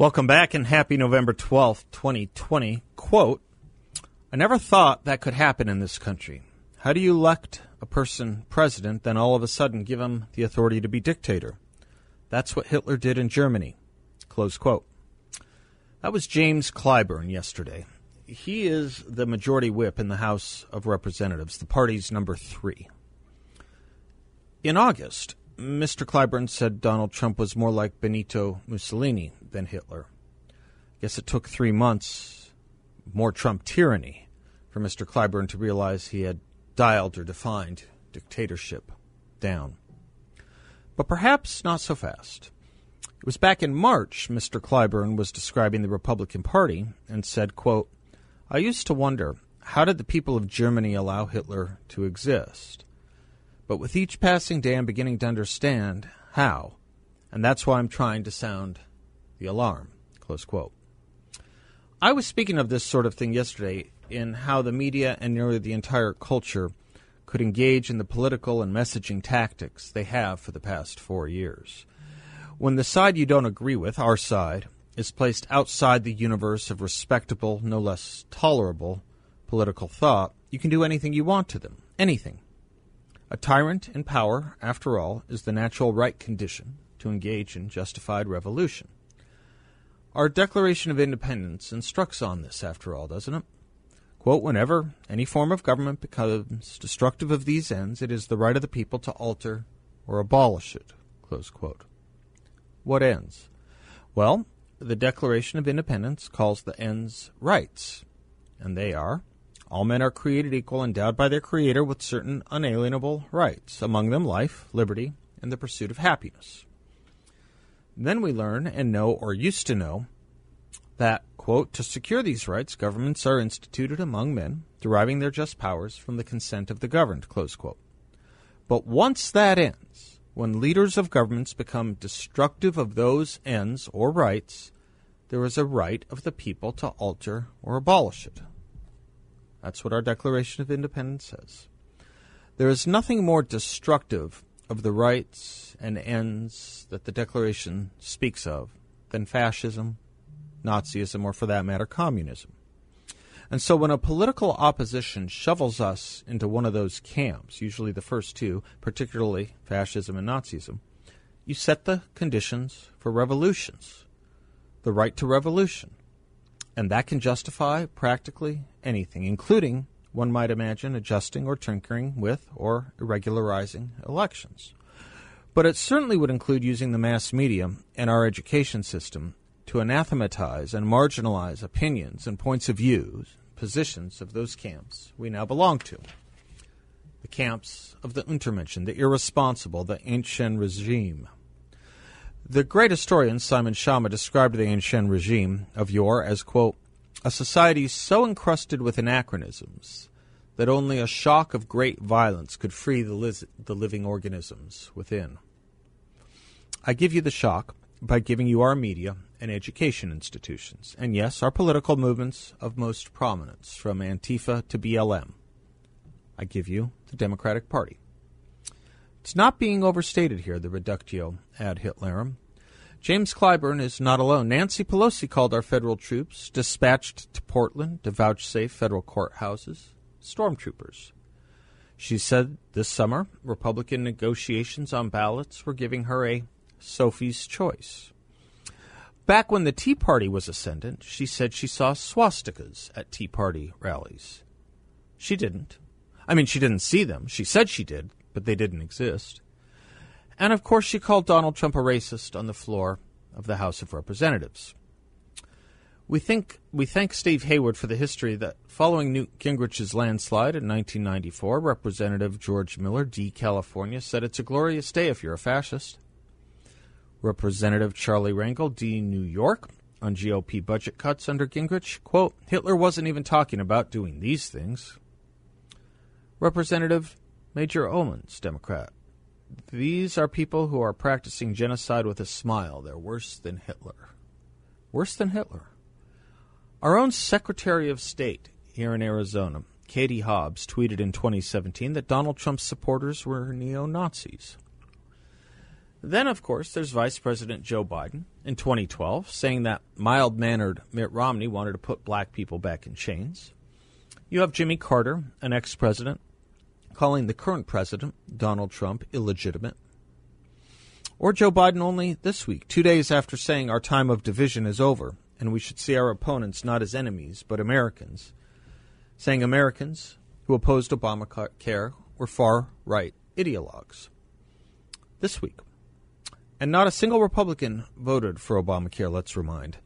Welcome back and happy November 12th, 2020. Quote I never thought that could happen in this country. How do you elect a person president, then all of a sudden give him the authority to be dictator? That's what Hitler did in Germany. Close quote. That was James Clyburn yesterday. He is the majority whip in the House of Representatives, the party's number three. In August, Mr. Clyburn said Donald Trump was more like Benito Mussolini than Hitler. I Guess it took three months, more Trump tyranny, for Mr. Clyburn to realize he had dialed or defined dictatorship down. But perhaps not so fast. It was back in March Mr. Clyburn was describing the Republican Party and said, quote, I used to wonder, how did the people of Germany allow Hitler to exist? But with each passing day, I'm beginning to understand how, and that's why I'm trying to sound the alarm. Close quote. I was speaking of this sort of thing yesterday in how the media and nearly the entire culture could engage in the political and messaging tactics they have for the past four years. When the side you don't agree with, our side, is placed outside the universe of respectable, no less tolerable, political thought, you can do anything you want to them. Anything. A tyrant in power, after all, is the natural right condition to engage in justified revolution. Our Declaration of Independence instructs on this, after all, doesn't it? Quote, whenever any form of government becomes destructive of these ends, it is the right of the people to alter or abolish it. Close quote. What ends? Well, the Declaration of Independence calls the ends rights, and they are all men are created equal, endowed by their Creator with certain unalienable rights, among them life, liberty, and the pursuit of happiness. Then we learn and know, or used to know, that, quote, to secure these rights, governments are instituted among men, deriving their just powers from the consent of the governed, close quote. But once that ends, when leaders of governments become destructive of those ends or rights, there is a right of the people to alter or abolish it. That's what our Declaration of Independence says. There is nothing more destructive of the rights and ends that the Declaration speaks of than fascism, Nazism, or for that matter, communism. And so when a political opposition shovels us into one of those camps, usually the first two, particularly fascism and Nazism, you set the conditions for revolutions, the right to revolution. And that can justify practically anything, including, one might imagine, adjusting or tinkering with or irregularizing elections. But it certainly would include using the mass media and our education system to anathematize and marginalize opinions and points of view, positions of those camps we now belong to. The camps of the Untermenschen, the irresponsible, the ancient regime. The great historian Simon Schama described the ancient regime of yore as, quote, a society so encrusted with anachronisms that only a shock of great violence could free the, the living organisms within. I give you the shock by giving you our media and education institutions, and yes, our political movements of most prominence, from Antifa to BLM. I give you the Democratic Party. It's not being overstated here, the reductio ad Hitlerum. James Clyburn is not alone. Nancy Pelosi called our federal troops, dispatched to Portland to vouchsafe federal courthouses, stormtroopers. She said this summer Republican negotiations on ballots were giving her a Sophie's choice. Back when the Tea Party was ascendant, she said she saw swastikas at Tea Party rallies. She didn't. I mean, she didn't see them. She said she did, but they didn't exist. And of course, she called Donald Trump a racist on the floor of the House of Representatives. We think we thank Steve Hayward for the history that following Newt Gingrich's landslide in 1994, Representative George Miller, D. California, said it's a glorious day if you're a fascist. Representative Charlie Rangel, D. New York, on GOP budget cuts under Gingrich. Quote, Hitler wasn't even talking about doing these things. Representative Major Owens, Democrat. These are people who are practicing genocide with a smile. They're worse than Hitler. Worse than Hitler. Our own Secretary of State here in Arizona, Katie Hobbs, tweeted in 2017 that Donald Trump's supporters were neo Nazis. Then, of course, there's Vice President Joe Biden in 2012 saying that mild mannered Mitt Romney wanted to put black people back in chains. You have Jimmy Carter, an ex president, calling the current president, Donald Trump, illegitimate. Or Joe Biden only this week, two days after saying our time of division is over and we should see our opponents not as enemies but Americans, saying Americans who opposed Obamacare were far right ideologues. This week. And not a single Republican voted for Obamacare, let's remind.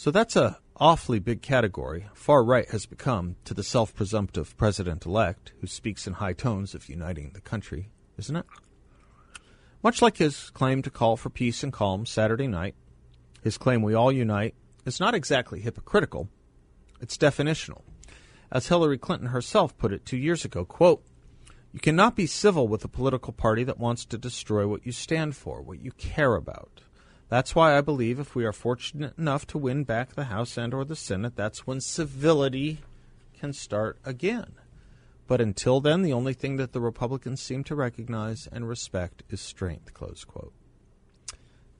So that's a awfully big category. Far right has become to the self presumptive president elect who speaks in high tones of uniting the country, isn't it? Much like his claim to call for peace and calm Saturday night, his claim we all unite is not exactly hypocritical, it's definitional. As Hillary Clinton herself put it two years ago, quote, you cannot be civil with a political party that wants to destroy what you stand for, what you care about. That's why I believe if we are fortunate enough to win back the House and or the Senate, that's when civility can start again. But until then, the only thing that the Republicans seem to recognize and respect is strength. Close quote.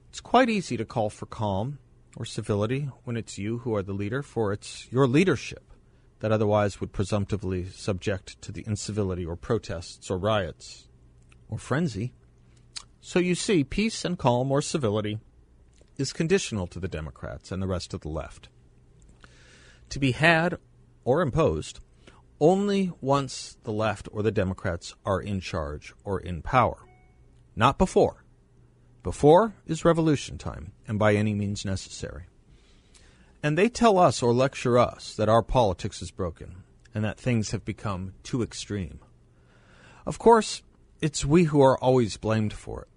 It's quite easy to call for calm or civility when it's you who are the leader, for it's your leadership that otherwise would presumptively subject to the incivility or protests or riots or frenzy. So you see, peace and calm or civility is conditional to the Democrats and the rest of the left. To be had or imposed only once the left or the Democrats are in charge or in power, not before. Before is revolution time, and by any means necessary. And they tell us or lecture us that our politics is broken and that things have become too extreme. Of course, it's we who are always blamed for it,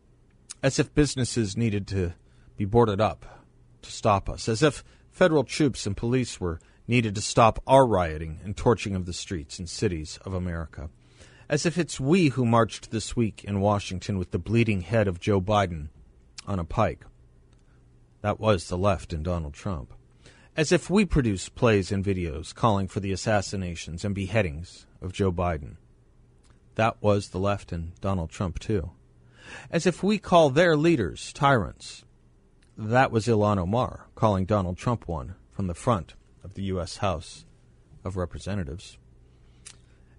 as if businesses needed to be boarded up to stop us, as if federal troops and police were needed to stop our rioting and torching of the streets and cities of America, as if it's we who marched this week in Washington with the bleeding head of Joe Biden on a pike. That was the left and Donald Trump as if we produce plays and videos calling for the assassinations and beheadings of Joe Biden. That was the left and Donald Trump, too. As if we call their leaders tyrants. That was Ilhan Omar calling Donald Trump one from the front of the U.S. House of Representatives.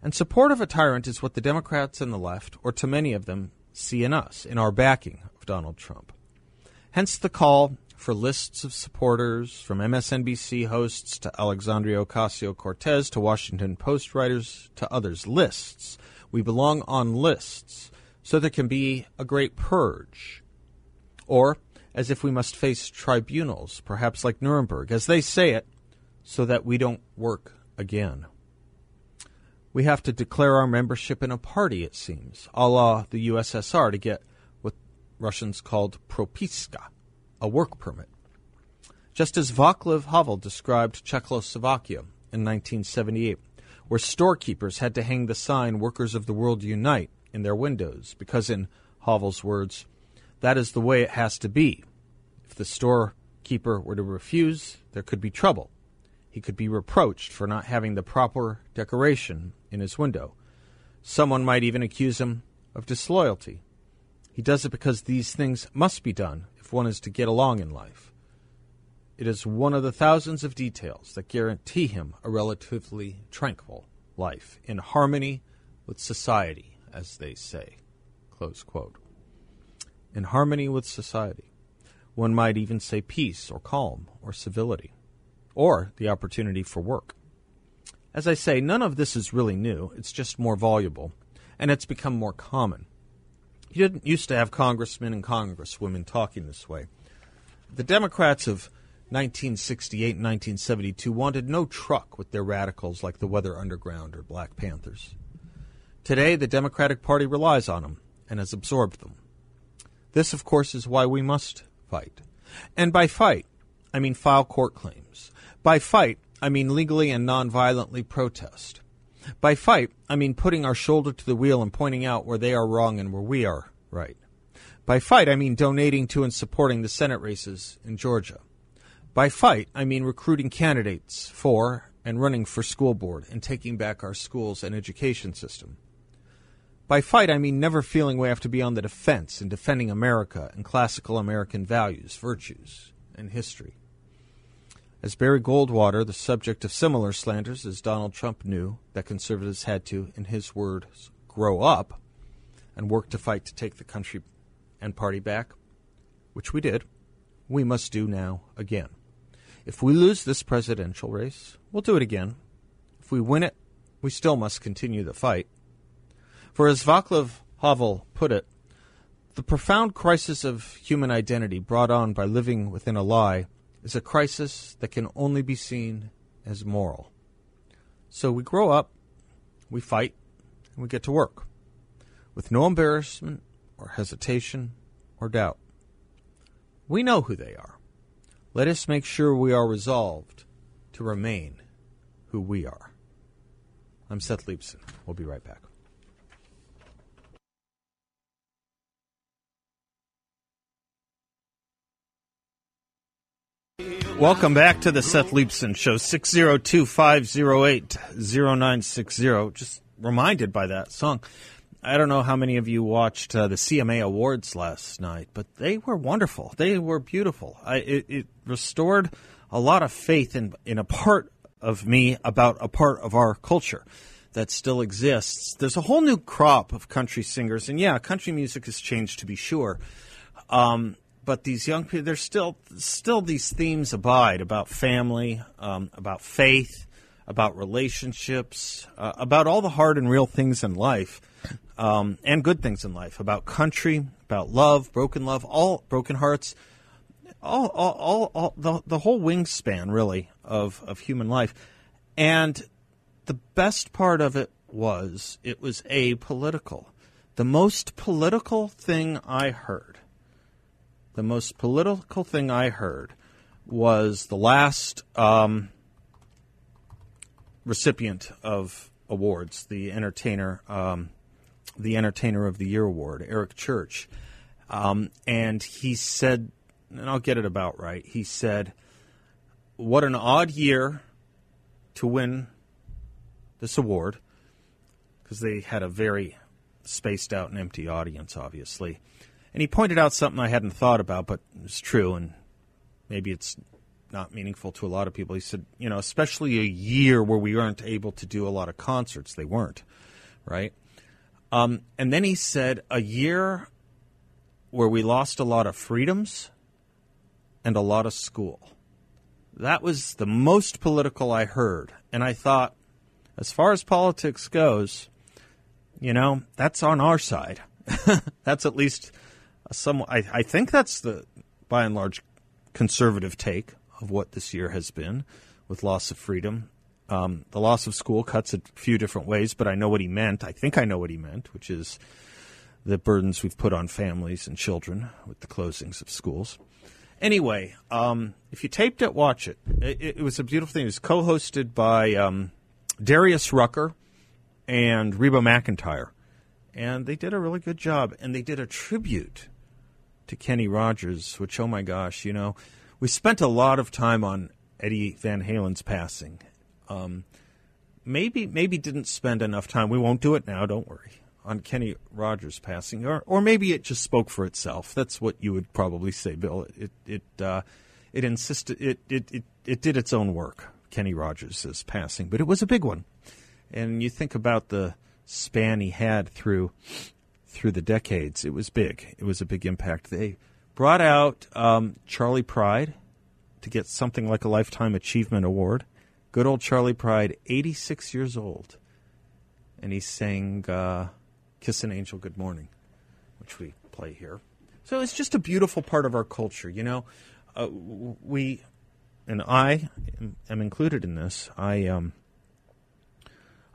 And support of a tyrant is what the Democrats and the left, or to many of them, see in us, in our backing of Donald Trump. Hence the call for lists of supporters, from MSNBC hosts to Alexandria Ocasio Cortez to Washington Post writers to others. Lists. We belong on lists, so there can be a great purge. Or, as if we must face tribunals, perhaps like Nuremberg, as they say it, so that we don't work again. We have to declare our membership in a party, it seems, a la the USSR, to get what Russians called propiska a work permit. Just as Václav Havel described Czechoslovakia in 1978, where storekeepers had to hang the sign Workers of the World Unite in their windows, because, in Havel's words, that is the way it has to be. If the storekeeper were to refuse, there could be trouble. He could be reproached for not having the proper decoration in his window. Someone might even accuse him of disloyalty. He does it because these things must be done if one is to get along in life. It is one of the thousands of details that guarantee him a relatively tranquil life in harmony with society, as they say. In harmony with society. One might even say peace or calm or civility, or the opportunity for work. As I say, none of this is really new, it's just more voluble, and it's become more common. You didn't used to have congressmen and congresswomen talking this way. The Democrats of 1968 and 1972 wanted no truck with their radicals like the Weather Underground or Black Panthers. Today, the Democratic Party relies on them and has absorbed them. This, of course, is why we must fight. And by fight, I mean file court claims. By fight, I mean legally and nonviolently protest. By fight, I mean putting our shoulder to the wheel and pointing out where they are wrong and where we are right. By fight, I mean donating to and supporting the Senate races in Georgia. By fight, I mean recruiting candidates for and running for school board and taking back our schools and education system. By fight, I mean never feeling we have to be on the defense in defending America and classical American values, virtues, and history. As Barry Goldwater, the subject of similar slanders as Donald Trump, knew that conservatives had to, in his words, grow up and work to fight to take the country and party back, which we did, we must do now again. If we lose this presidential race, we'll do it again. If we win it, we still must continue the fight. For as Václav Havel put it, the profound crisis of human identity brought on by living within a lie is a crisis that can only be seen as moral. So we grow up, we fight, and we get to work with no embarrassment or hesitation or doubt. We know who they are. Let us make sure we are resolved to remain who we are. I'm Seth Leibsohn. We'll be right back. Back to the Seth Leibsohn Show, 602 508 0960. Just reminded by that song. I don't know how many of you watched uh, the CMA Awards last night, but they were wonderful. They were beautiful. I, it, it restored a lot of faith in, in a part of me about a part of our culture that still exists. There's a whole new crop of country singers, and yeah, country music has changed to be sure. Um, but these young people, there's still still these themes abide about family, um, about faith, about relationships, uh, about all the hard and real things in life, um, and good things in life, about country, about love, broken love, all broken hearts, all, all, all, all the, the whole wingspan really of of human life, and the best part of it was it was apolitical. The most political thing I heard the most political thing I heard was the last um, recipient of awards, the entertainer, um, the entertainer of the year award, Eric Church, um, and he said, and I'll get it about right. He said, "What an odd year to win this award." Because they had a very spaced out and empty audience, obviously. And he pointed out something I hadn't thought about, but it's true, and maybe it's not meaningful to a lot of people. He said, you know, especially a year where we weren't able to do a lot of concerts. They weren't, right? Um, and then he said, a year where we lost a lot of freedoms and a lot of school. That was the most political I heard. And I thought, as far as politics goes, you know, that's on our side. that's at least some. I, I think that's the, by and large, conservative take of what this year has been with loss of freedom. Um, the loss of school cuts a few different ways, but I know what he meant. I think I know what he meant, which is the burdens we've put on families and children with the closings of schools. Anyway, um, if you taped it, watch it. It, it was a beautiful thing. It was co-hosted by um, Darius Rucker and Reba McEntire. and they did a really good job. And they did a tribute to Kenny Rogers, which oh my gosh, you know, we spent a lot of time on Eddie Van Halen's passing. Um, maybe maybe didn't spend enough time. We won't do it now. Don't worry on Kenny Rogers passing, or or maybe it just spoke for itself. That's what you would probably say, Bill. It it uh, it insisted it, it it it did its own work. Kenny Rogers' passing, but it was a big one. And you think about the span he had through through the decades, it was big. It was a big impact. They brought out um, Charley Pride to get something like a Lifetime Achievement Award. Good old Charley Pride, 86 years old. And he sang uh, Kiss an Angel Good Morning, which we play here. So it's just a beautiful part of our culture, you know. Uh, we, and I am included in this. I um,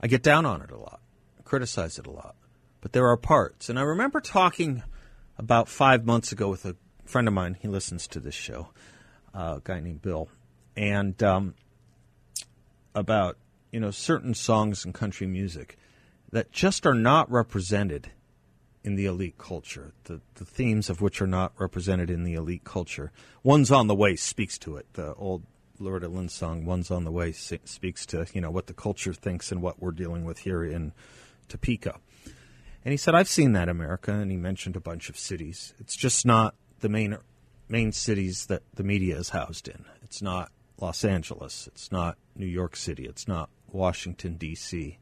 I get down on it a lot, criticize it a lot but there are parts. And I remember talking about five months ago with a friend of mine. He listens to this show, uh, a guy named Bill, and um, about you know certain songs in country music that just are not represented in the elite culture. The the themes of which are not represented in the elite culture. One's on the way speaks to it. The old Loretta Lynn song "One's on the Way" speaks to you know what the culture thinks and what we're dealing with here in Topeka. And he said, "I've seen that America," and he mentioned a bunch of cities. It's just not the main main cities that the media is housed in. It's not Los Angeles. It's not New York City. It's not Washington D.C.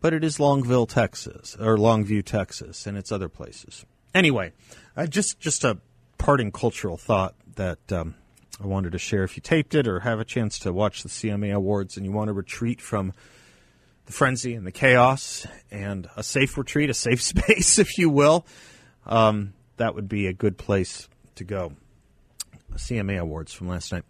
But it is Longville, Texas, or Longview, Texas, and it's other places. Anyway, uh, just just a parting cultural thought that um, I wanted to share. If you taped it or have a chance to watch the CMA Awards and you want to retreat from the frenzy and the chaos and a safe retreat, a safe space, if you will, um, that would be a good place to go. CMA Awards from last night.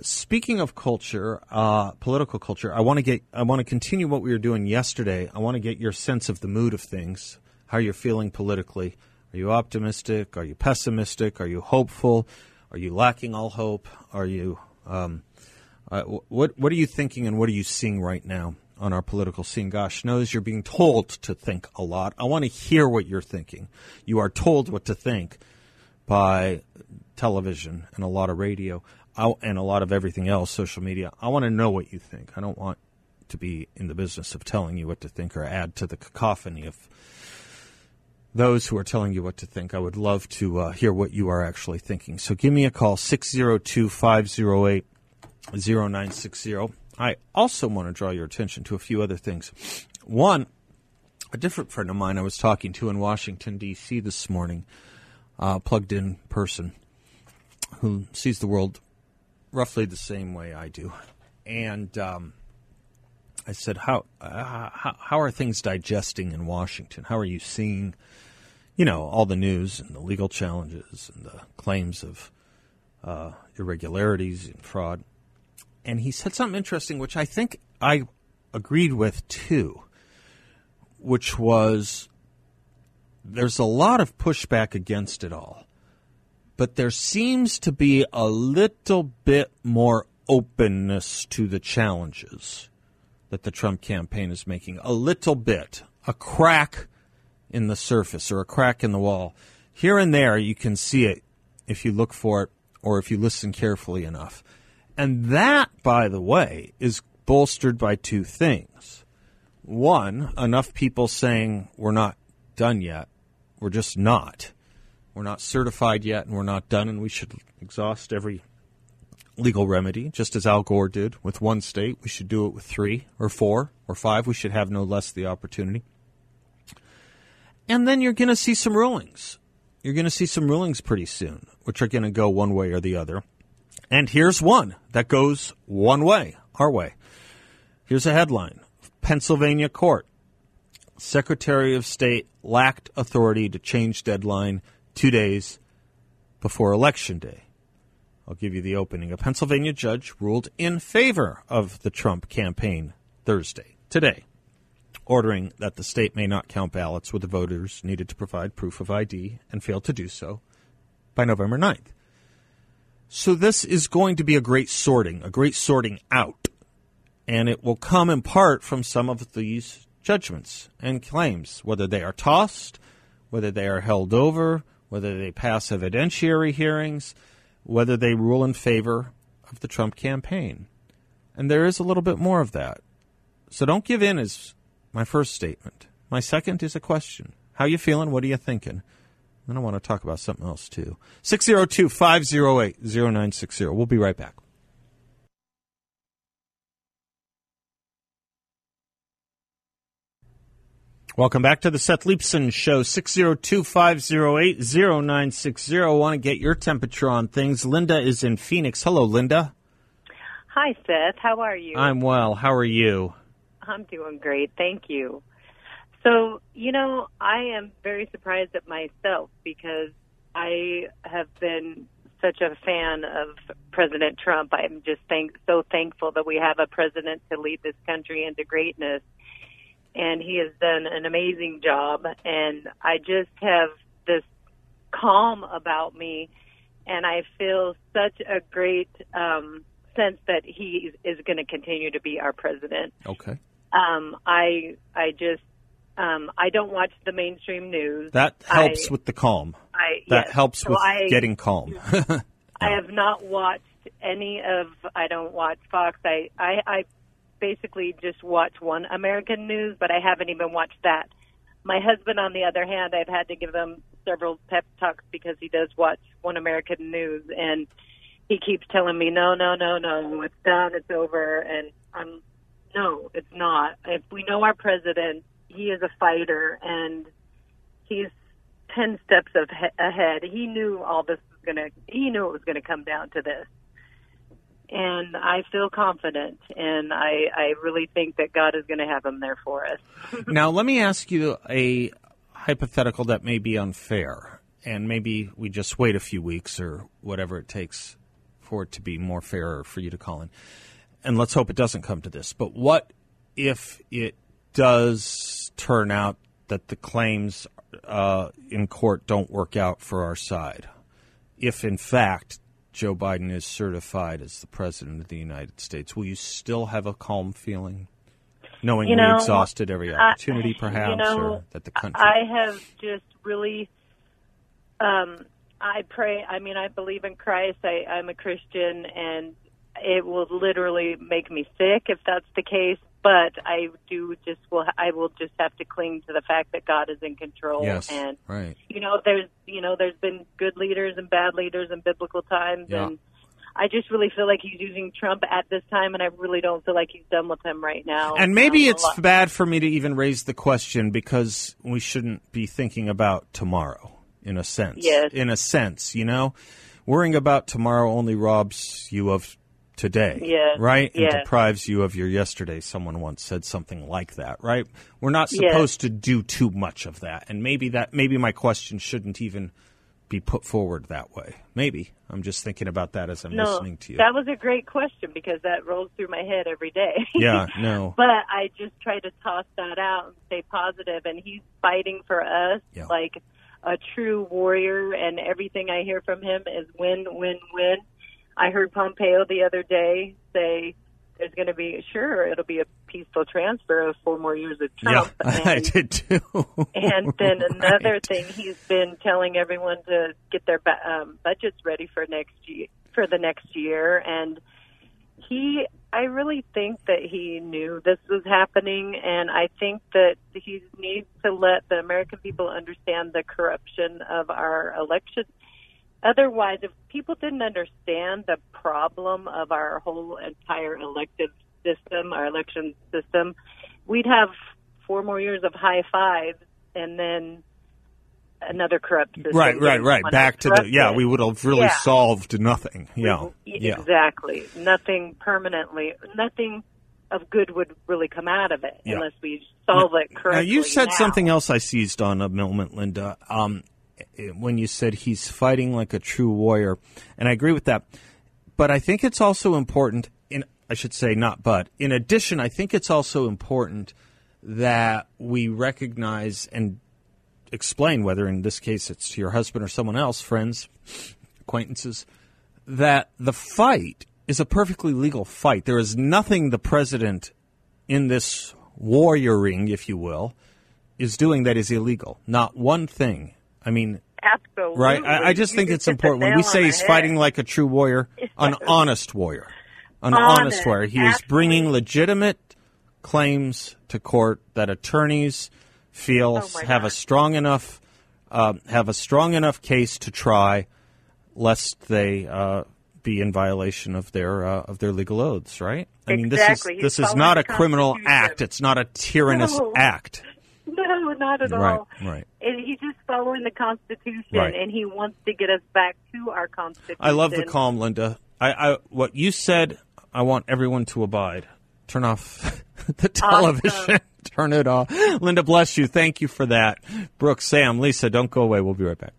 Speaking of culture, uh, political culture, I want to get, I want to continue what we were doing yesterday. I want to get your sense of the mood of things, how you're feeling politically. Are you optimistic? Are you pessimistic? Are you hopeful? Are you lacking all hope? Are you, um, uh, what, what are you thinking and what are you seeing right now on our political scene? Gosh knows you're being told to think a lot. I want to hear what you're thinking. You are told what to think by television and a lot of radio and a lot of everything else, social media. I want to know what you think. I don't want to be in the business of telling you what to think or add to the cacophony of those who are telling you what to think. I would love to uh, hear what you are actually thinking. So give me a call, 602 508 0960. I also want to draw your attention to a few other things. One, a different friend of mine I was talking to in Washington, D.C. this morning, uh, plugged in person, who sees the world roughly the same way I do. And um, I said, how, uh, how, how are things digesting in Washington? How are you seeing, you know, all the news and the legal challenges and the claims of uh, irregularities and fraud? And he said something interesting, which I think I agreed with too, which was there's a lot of pushback against it all, but there seems to be a little bit more openness to the challenges that the Trump campaign is making. A little bit, a crack in the surface or a crack in the wall. Here and there, you can see it if you look for it or if you listen carefully enough. And that, by the way, is bolstered by two things. One, enough people saying we're not done yet. We're just not. We're not certified yet and we're not done, and we should exhaust every legal remedy, just as Al Gore did with one state. We should do it with three or four or five. We should have no less the opportunity. And then you're going to see some rulings. You're going to see some rulings pretty soon, which are going to go one way or the other. And here's one that goes one way, our way. Here's a headline Pennsylvania court. Secretary of State lacked authority to change deadline two days before Election Day. I'll give you the opening. A Pennsylvania judge ruled in favor of the Trump campaign Thursday, today, ordering that the state may not count ballots with the voters needed to provide proof of ID and failed to do so by November 9th. So this is going to be a great sorting, a great sorting out. And it will come in part from some of these judgments and claims, whether they are tossed, whether they are held over, whether they pass evidentiary hearings, whether they rule in favor of the Trump campaign. And there is a little bit more of that. So don't give in is my first statement. My second is a question. How you feeling? What are you thinking? Then I want to talk about something else too. 602 508 0960. We'll be right back. Welcome back to the Seth Leibsohn Show, 602 508 0960. I want to get your temperature on things. Linda is in Phoenix. Hello, Linda. Hi, Seth. How are you? I'm well. How are you? I'm doing great. Thank you. So, you know, I am very surprised at myself because I have been such a fan of President Trump. I'm just thank, so thankful that we have a president to lead this country into greatness. And he has done an amazing job. And I just have this calm about me, and I feel such a great um, sense that he is going to continue to be our president. Okay. Um, I I just um, I don't watch the mainstream news. That helps I, with the calm. I, that yes. helps So with I- getting calm. I have not watched any of. I don't watch Fox. I I, I basically just watch one American news, but I haven't even watched that. My husband, on the other hand, I've had to give him several pep talks because he does watch One American News, and he keeps telling me, "No, no, no, no, it's done, it's over," and I'm, no, it's not. If we know our president, he is a fighter, and he's ten steps of ahead. He knew all this was gonna. He knew it was gonna come down to this, and I feel confident, and I I really think that God is gonna have him there for us. now, let me ask you a hypothetical that may be unfair, and maybe we just wait a few weeks or whatever it takes for it to be more fair for you to call in. And let's hope it doesn't come to this. But what if it does turn out that the claims uh, in court don't work out for our side? If, in fact, Joe Biden is certified as the president of the United States, will you still have a calm feeling? knowing You we know, exhausted every I- opportunity, perhaps, you know, or that the country. I have just really, um, I pray. I mean, I believe in Christ. I, I'm a Christian, and it will literally make me sick if that's the case. But I do just will. I will just have to cling to the fact that God is in control. yes, And right. you know, there's you know, there's been good leaders and bad leaders in biblical times, Yeah. and I just really feel like he's using Trump at this time, and I really don't feel like he's done with him right now. And maybe Um, it's bad for me to even raise the question because we shouldn't be thinking about tomorrow, in a sense. Yes. In a sense, you know, worrying about tomorrow only robs you of today. Yes, Right? And yes. deprives you of your yesterday. Someone once said something like that, right? We're not supposed to do too much of that. And maybe that, maybe my question shouldn't even be put forward that way. Maybe. I'm just thinking about that as I'm no, listening to you. that was a great question because that rolls through my head every day. yeah, no. but I just try to toss that out and stay positive. And he's fighting for us Yeah. like a true warrior. And everything I hear from him is win, win, win. I heard Pompeo the other day say there's going to be sure it'll be a peaceful transfer of four more years of Trump. yeah, I did too. and then another Right. thing, he's been telling everyone to get their um, budgets ready for next year, for the next year, and he, I really think that he knew this was happening, and I think that he needs to let the American people understand the corruption of our election. Otherwise, if people didn't understand the problem of our whole entire elective system, our election system, we'd have four more years of high fives and then another corrupt system. Right, right, right. Back to the yeah, we would have really Yeah. solved nothing. Yeah, yeah. Exactly. Nothing permanently, nothing of good would really come out of it Yeah. unless we solve it correctly. Now you said now. something else I seized on a moment, Linda. Um, Eh, when you said he's fighting like a true warrior, and I agree with that. But I think it's also important. In I should say not, but in addition, I think it's also important that we recognize and explain whether in this case it's to your husband or someone else, friends, acquaintances, that the fight is a perfectly legal fight. There is nothing the president in this warrioring, if you will, is doing that is illegal. Not one thing. I mean, Absolutely. right? I, I just You think it's important when we say he's head. fighting like a true warrior, an honest warrior, an honest, Honest, warrior. He is bringing legitimate claims to court that attorneys feel Oh, have a strong enough um, have a strong enough case to try, lest they uh, be in violation of their uh, of their legal oaths. Right? I mean, this is He's this is not a criminal act. It's not a tyrannous No. act. No, not at Right, all. right. And he's just following the Constitution, Right. and he wants to get us back to our Constitution. I love the calm, Linda. I, I what you said. I want everyone to abide. Turn off the television. Turn it off. Linda, bless you. Thank you for that. Brooke, Sam, Lisa, don't go away. We'll be right back.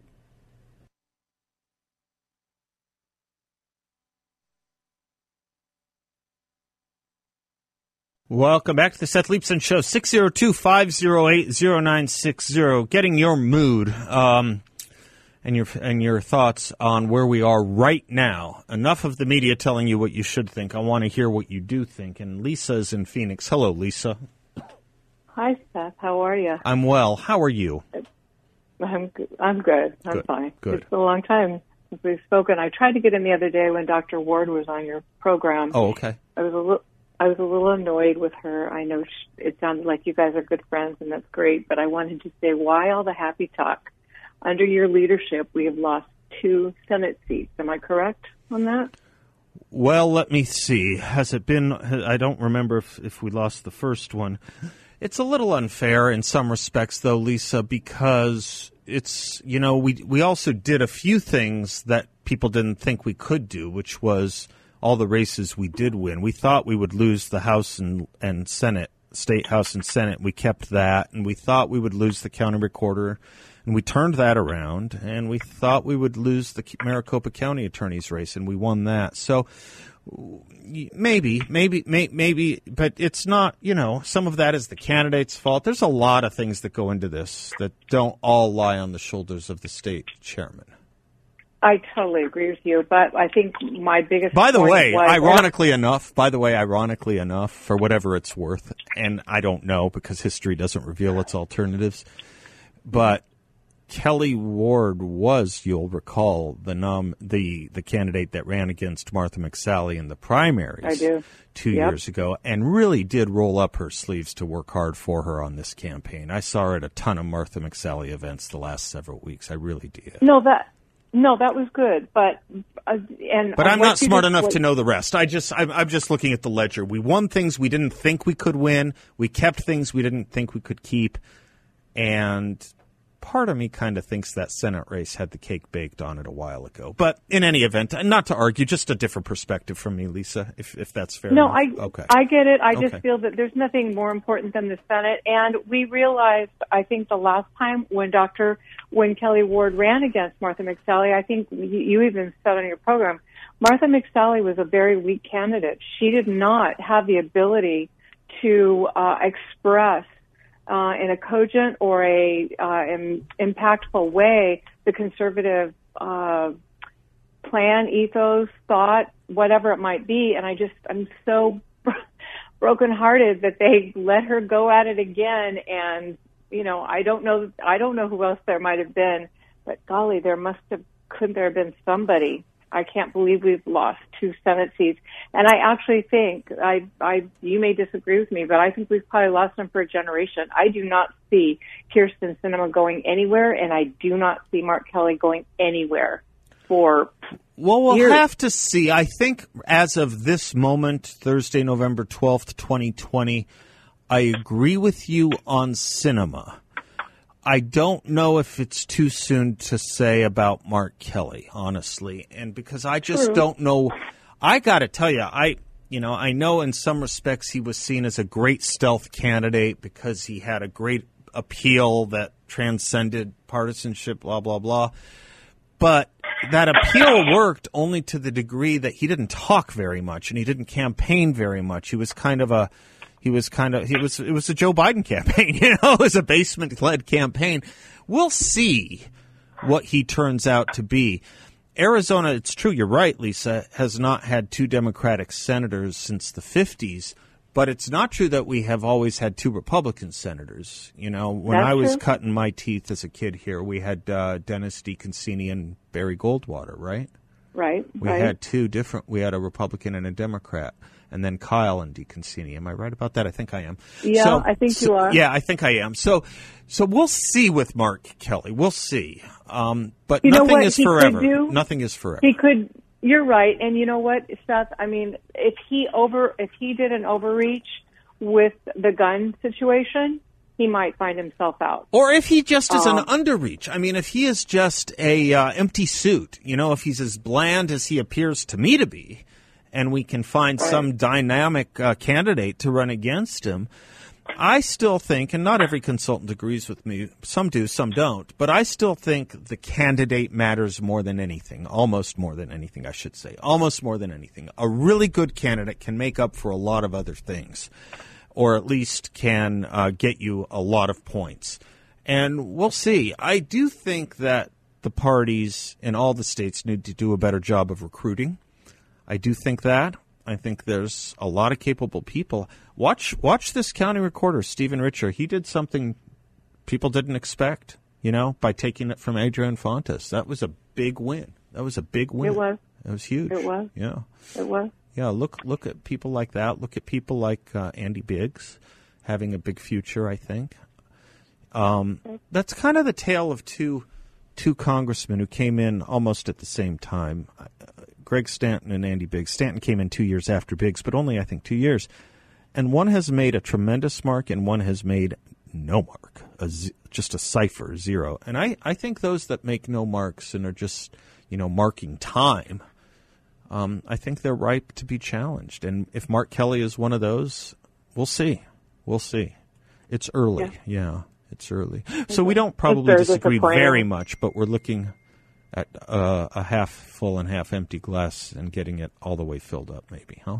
Welcome back to the Seth Leibsohn Show, 602 508 0960. Getting your mood. Um, and your and your thoughts on where we are right now. Enough of the media telling you what you should think. I want to hear what you do think. And Lisa's in Phoenix. Hello, Lisa. Hi, Seth. How are you? I'm well. How are you? I'm good. I'm good. I'm Good, fine. good. It's been a long time since we've spoken. I tried to get in the other day when Dr. Ward was on your program. Oh, okay. I was a little. I was a little annoyed with her. I know sh it sounded like you guys are good friends, and that's great. But I wanted to say, why all the happy talk? Under your leadership, we have lost two Senate seats. Am I correct on that? Well, let me see. Has it been? I don't remember if, if we lost the first one. It's a little unfair in some respects, though, Lisa, because it's you know we we also did a few things that people didn't think we could do, which was all the races we did win. We thought we would lose the House and and Senate, state House and Senate. We kept that, and we thought we would lose the county recorder, and we turned that around. And we thought we would lose the Maricopa County attorney's race, and we won that. So maybe, maybe, may, maybe, but it's not. You know, some of that is the candidate's fault. There's a lot of things that go into this that don't all lie on the shoulders of the state chairman. I totally agree with you, but I think my biggest. By the way, was- ironically enough, by the way, ironically enough, for whatever it's worth, and I don't know because history doesn't reveal its alternatives, but Kelli Ward was, you'll recall, the nom the the candidate that ran against Martha McSally in the primaries I do. two Yep. years ago, and really did roll up her sleeves to work hard for her on this campaign. I saw her at a ton of Martha McSally events the last several weeks. I really did. No, that no, that was good, but uh, and But I'm not smart enough what- to know the rest. I just I'm, I'm just looking at the ledger. We won things we didn't think we could win. We kept things we didn't think we could keep, and part of me kind of thinks that Senate race had the cake baked on it a while ago. But in any event, and not to argue, just a different perspective from me, Lisa, if if that's fair. No, enough. I okay. I get it. I Okay. just feel that there's nothing more important than the Senate, and we realized. I think the last time when Dr. when Kelli Ward ran against Martha McSally, I think you, you even said on your program, Martha McSally was a very weak candidate. She did not have the ability to uh, express uh, in a cogent or a uh, im- impactful way the conservative uh, plan, ethos, thought, whatever it might be. And I just, I'm so brokenhearted that they let her go at it again. And, you know, I don't know, I don't know who else there might have been, but golly, there must have, couldn't there have been somebody? I can't believe we've lost two Senate seats. And I actually think, I, I, you may disagree with me, but I think we've probably lost them for a generation. I do not see Kyrsten Sinema going anywhere, and I do not see Mark Kelly going anywhere for Well, we'll years. have to see. I think as of this moment, Thursday, November 12th, 2020, I agree with you on Sinema. I don't know if it's too soon to say about Mark Kelly, honestly. And because I just don't know, I got to tell you, I. You know, I know in some respects he was seen as a great stealth candidate because he had a great appeal that transcended partisanship, blah, blah, blah but that appeal worked only to the degree that he didn't talk very much and he didn't campaign very much. He was kind of a he was kind of he was it was a Joe Biden campaign, you know, it was a basement led campaign. We'll see what he turns out to be. Arizona, it's true, you're right, Lisa, has not had two Democratic senators since the 50s, but it's not true that we have always had two Republican senators. You know, when That's I was true. cutting my teeth as a kid here, we had uh, Dennis DeConcini and Barry Goldwater, right? right. We right. had two different. We had a Republican and a Democrat, and then Kyl and DeConcini. Am I right about that? I think I am. Yeah, I think you are. Yeah, I think I am. So, so we'll see with Mark Kelly. We'll see. Um, but You nothing is he forever. do? Nothing is forever. He could. You're right, and you know what, Seth? I mean, if he over, if he did an overreach with the gun situation, he might find himself out. Or if he just is an Um, underreach. I mean, if he is just a uh, empty suit, you know, if he's as bland as he appears to me to be, and we can find some dynamic uh, candidate to run against him, I still think, and not every consultant agrees with me, some do, some don't, but I still think the candidate matters more than anything, almost more than anything, I should say, almost more than anything. A really good candidate can make up for a lot of other things, or at least can uh, get you a lot of points. And we'll see. I do think that the parties in all the states need to do a better job of recruiting. I do think that. I think there's a lot of capable people. Watch watch this county recorder, Stephen Richer. He did something people didn't expect, you know, by taking it from Adrian Fontes. That was a big win. That was a big win. It was. It was huge. It was. Yeah. It was. Yeah, look look at people like that. Look at people like uh, Andy Biggs having a big future. I think um, that's kind of the tale of two two congressmen who came in almost at the same time. Greg Stanton and Andy Biggs. Stanton came in two years after Biggs, but only I think two years. And one has made a tremendous mark, and one has made no mark, a z- just a cipher, zero. And I, I think those that make no marks and are just, you know, marking time, um, I think they're ripe to be challenged. And if Mark Kelly is one of those, we'll see. We'll see. It's early. Yeah, it's early. So we don't probably disagree very much, but we're looking at uh, a half full and half empty glass and getting it all the way filled up, maybe, huh?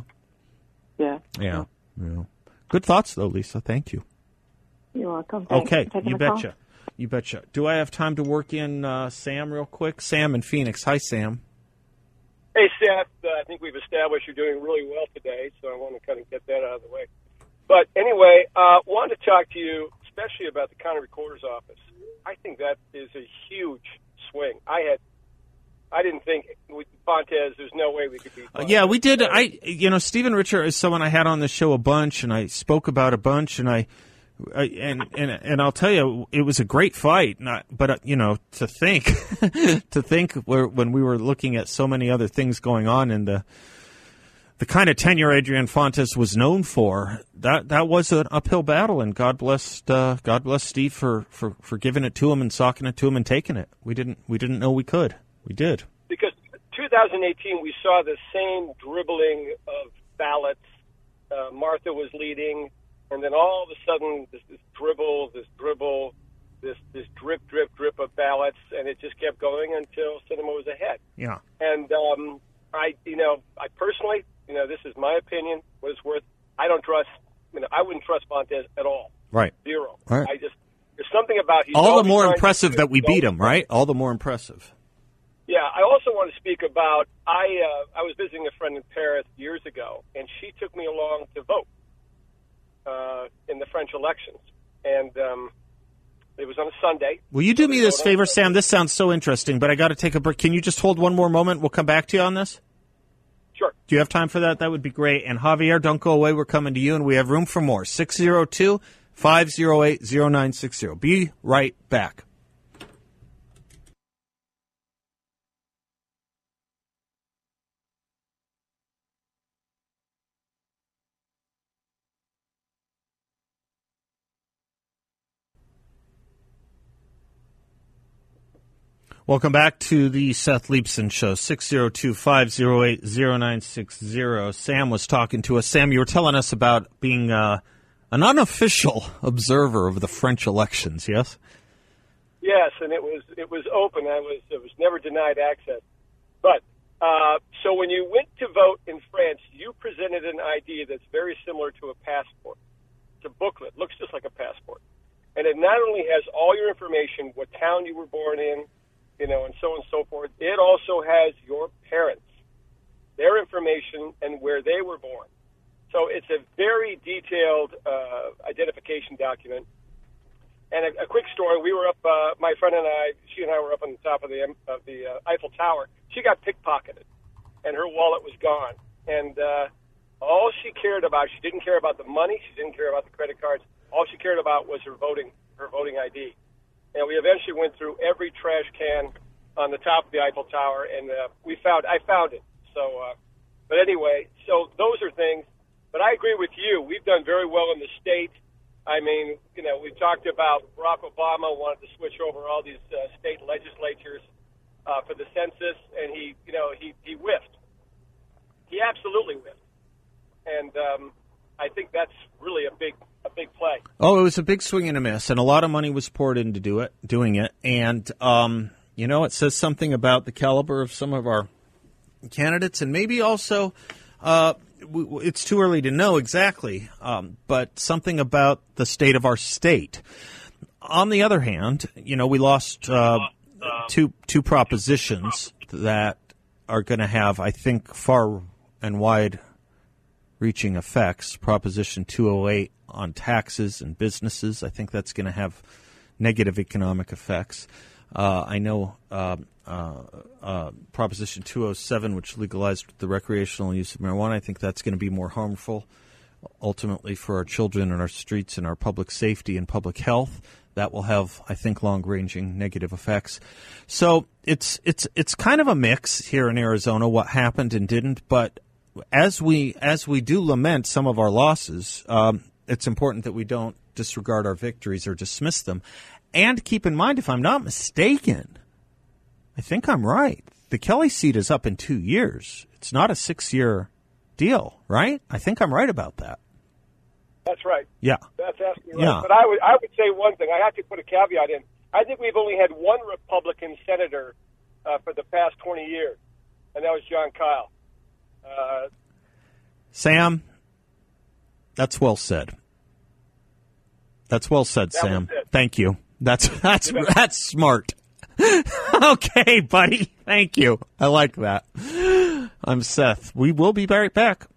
Yeah. Yeah. yeah. Good thoughts, though, Lisa. Thank you. You're welcome. Thanks Okay, you the call. betcha. You betcha. Do I have time to work in uh, Sam real quick? Sam in Phoenix. Hi, Sam. Hey, Seth, uh, I think we've established you're doing really well today, so I want to kind of get that out of the way. But anyway, uh, wanted to talk to you, especially about the county recorder's office. I think that is a huge swing. I had, I didn't think with Fontes, there's no way we could beat. Uh, yeah, we did. I, you know, Stephen Richer is someone I had on the show a bunch, and I spoke about a bunch, and I, I and and and I'll tell you, it was a great fight. Not, but uh, you know, to think, to think, where, when we were looking at so many other things going on in the. The kind of tenure Adrian Fontes was known for, that that was an uphill battle, and God bless uh, God bless Steve for, for, for giving it to him and socking it to him and taking it. We didn't we didn't know we could. We did. because 2018 we saw the same dribbling of ballots. Uh, Martha was leading, and then all of a sudden this, this dribble, this dribble, this this drip, drip, drip of ballots, and it just kept going until Sinema was ahead. Yeah. And um, I, you know, I personally, you know, this is my opinion. What it's worth, I don't trust. You know, I wouldn't trust Fontes at all. Right. Zero. Right. I just there's something about he's All the more impressive that we beat him, right? All the more impressive. yeah, I also want to speak about I uh, I was visiting a friend in Paris years ago, and she took me along to vote uh, in the French elections, and um, it was on a Sunday. Will you do So me this favor, Sam? This sounds so interesting, but I got to take a break. Can you just hold one more moment? We'll come back to you on this. Sure. Do you have time for that? That would be great. And Javier, don't go away. We're coming to you, and we have room for more. 602 508 0960. Be right back. Welcome back to the Seth Leibsohn Show, 602 508 0960. Sam was talking to us. Sam, you were telling us about being uh, an unofficial observer of the French elections, yes? Yes, and it was it was open. I was it was never denied access. But uh, so when you went to vote in France, you presented an ID that's very similar to a passport. It's a booklet, looks just like a passport, and it not only has all your information, what town you were born in, you know, and so on and so forth. It also has your parents, their information, and where they were born. So it's a very detailed uh, identification document. And a, a quick story: we were up, uh, my friend and I, she and I were up on the top of the of the uh, Eiffel Tower. She got pickpocketed, and her wallet was gone. And uh, all she cared about, she didn't care about the money, she didn't care about the credit cards. All she cared about was her voting, her voting ID. And we eventually went through every trash can on the top of the Eiffel Tower, and uh, we found, I found it. So, uh, but anyway, so those are things. But I agree with you. We've done very well in the state. I mean, you know, we talked about Barack Obama wanted to switch over all these uh, state legislatures uh, for the census, and he, you know, he he whiffed. He absolutely whiffed, and um, I think that's really a big a big play. Oh, it was a big swing and a miss, and a lot of money was poured into do it, doing it. And um, you know, it says something about the caliber of some of our candidates, and maybe also uh, it's too early to know exactly, um, but something about the state of our state. On the other hand, you know, we lost uh, two two propositions that are going to have, I think, far and wide reaching effects. Proposition 208 on taxes and businesses. I think that's going to have negative economic effects. Uh, I know uh, uh, uh, Proposition 207, which legalized the recreational use of marijuana, I think that's going to be more harmful ultimately for our children and our streets and our public safety and public health. That will have, I think, long-ranging negative effects. So it's it's it's kind of a mix here in Arizona. What happened and didn't, but as we as we do lament some of our losses, um, it's important that we don't disregard our victories or dismiss them. And keep in mind, if I'm not mistaken, I think I'm right. The Kelly seat is up in two years. It's not a six-year deal, right? I think I'm right about that. That's right. Yeah. That's absolutely right. Yeah. But I would I would say one thing. I have to put a caveat in. I think we've only had one Republican senator uh, for the past 20 years, and that was John Kyl. Uh, Sam, that's well said. That's well said, Sam. Thank you. That's that's that's smart. okay, buddy. Thank you. I like that. I'm Seth. We will be right back.